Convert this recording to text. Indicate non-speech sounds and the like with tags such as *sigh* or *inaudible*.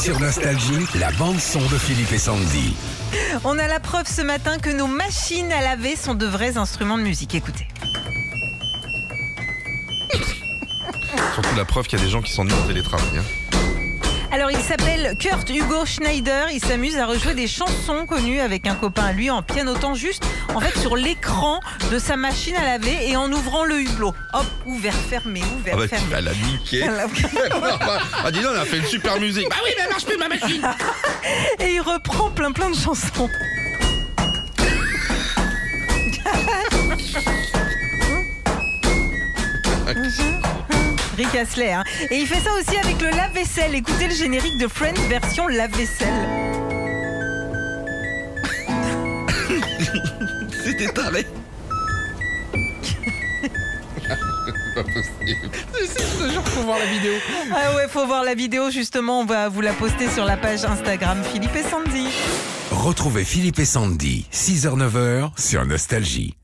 Sur Nostalgie, la bande-son de Philippe et Sandy. On a la preuve ce matin que nos machines à laver sont de vrais instruments de musique. Écoutez. Surtout la preuve qu'il y a des gens qui sont nuls en télétravail. hein. Alors il s'appelle Kurt Hugo Schneider, il s'amuse à rejouer des chansons connues avec un copain à lui en pianotant juste en fait sur l'écran de sa machine à laver et en ouvrant le hublot. Hop, ouvert, fermé, ouvert, Ah bah, fermé. elle a *laughs* niqué. ah dis donc, elle a fait une super musique. Bah oui, mais elle marche plus ma machine. *laughs* Et il reprend plein plein de chansons. *laughs* Rick Astley. hein. Et il fait ça aussi avec le lave-vaisselle. Écoutez le générique de Friends version lave-vaisselle. C'était taré. pas possible. Faut voir la vidéo. Ah ouais, faut voir la vidéo justement. On va vous la poster sur la page Instagram Philippe et Sandy. Retrouvez Philippe et Sandy, 6h-9h sur Nostalgie.